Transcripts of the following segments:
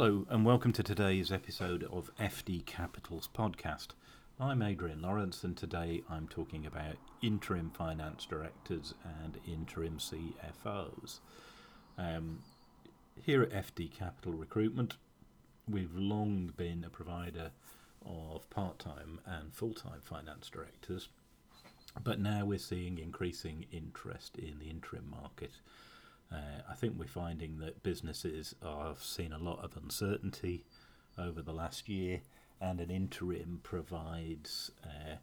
Hello, and welcome to today's episode of FD Capital's podcast. I'm Adrian Lawrence, and today I'm talking about interim finance directors and interim CFOs. Um, here at FD Capital Recruitment, we've long been a provider of part time and full time finance directors, but now we're seeing increasing interest in the interim market. Uh, I think we're finding that businesses have seen a lot of uncertainty over the last year, and an interim provides uh,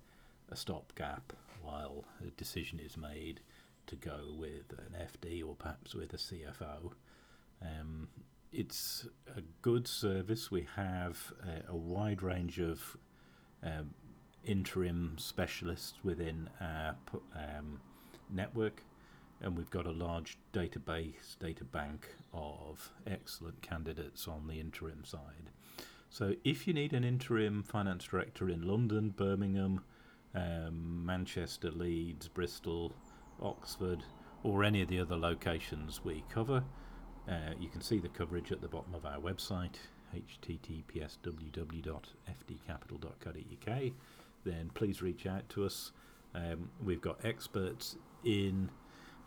a stopgap while a decision is made to go with an FD or perhaps with a CFO. Um, it's a good service. We have uh, a wide range of um, interim specialists within our um, network, and we've got a large database, data bank of excellent candidates on the interim side. So, if you need an interim finance director in London, Birmingham, um, Manchester, Leeds, Bristol, Oxford, or any of the other locations we cover, uh, you can see the coverage at the bottom of our website, https www.fdcapital.co.uk. Then please reach out to us. Um, we've got experts in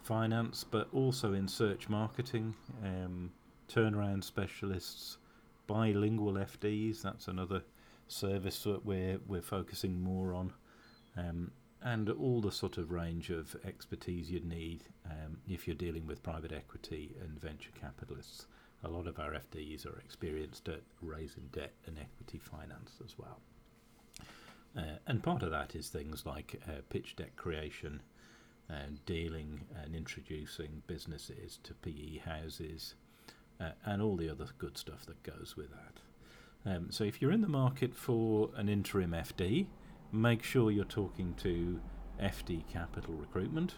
finance, but also in search marketing, um, turnaround specialists, bilingual FDs. That's another service that we're we're focusing more on. Um, and all the sort of range of expertise you'd need um, if you're dealing with private equity and venture capitalists. A lot of our FDs are experienced at raising debt and equity finance as well. Uh, and part of that is things like uh, pitch deck creation, dealing and introducing businesses to PE houses, uh, and all the other good stuff that goes with that. Um, so if you're in the market for an interim FD, make sure you're talking to FD Capital Recruitment.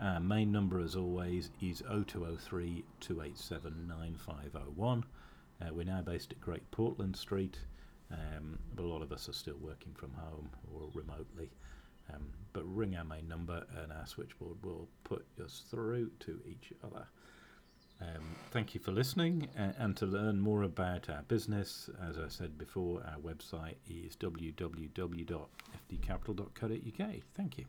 Our main number, as always, is 0203 287 9501. Uh, we're now based at Great Portland Street, um, but a lot of us are still working from home or remotely. Um, but ring our main number and our switchboard will put us through to each other. Um, thank you for listening. Uh, and to learn more about our business, as I said before, our website is www.fdcapital.co.uk. Thank you.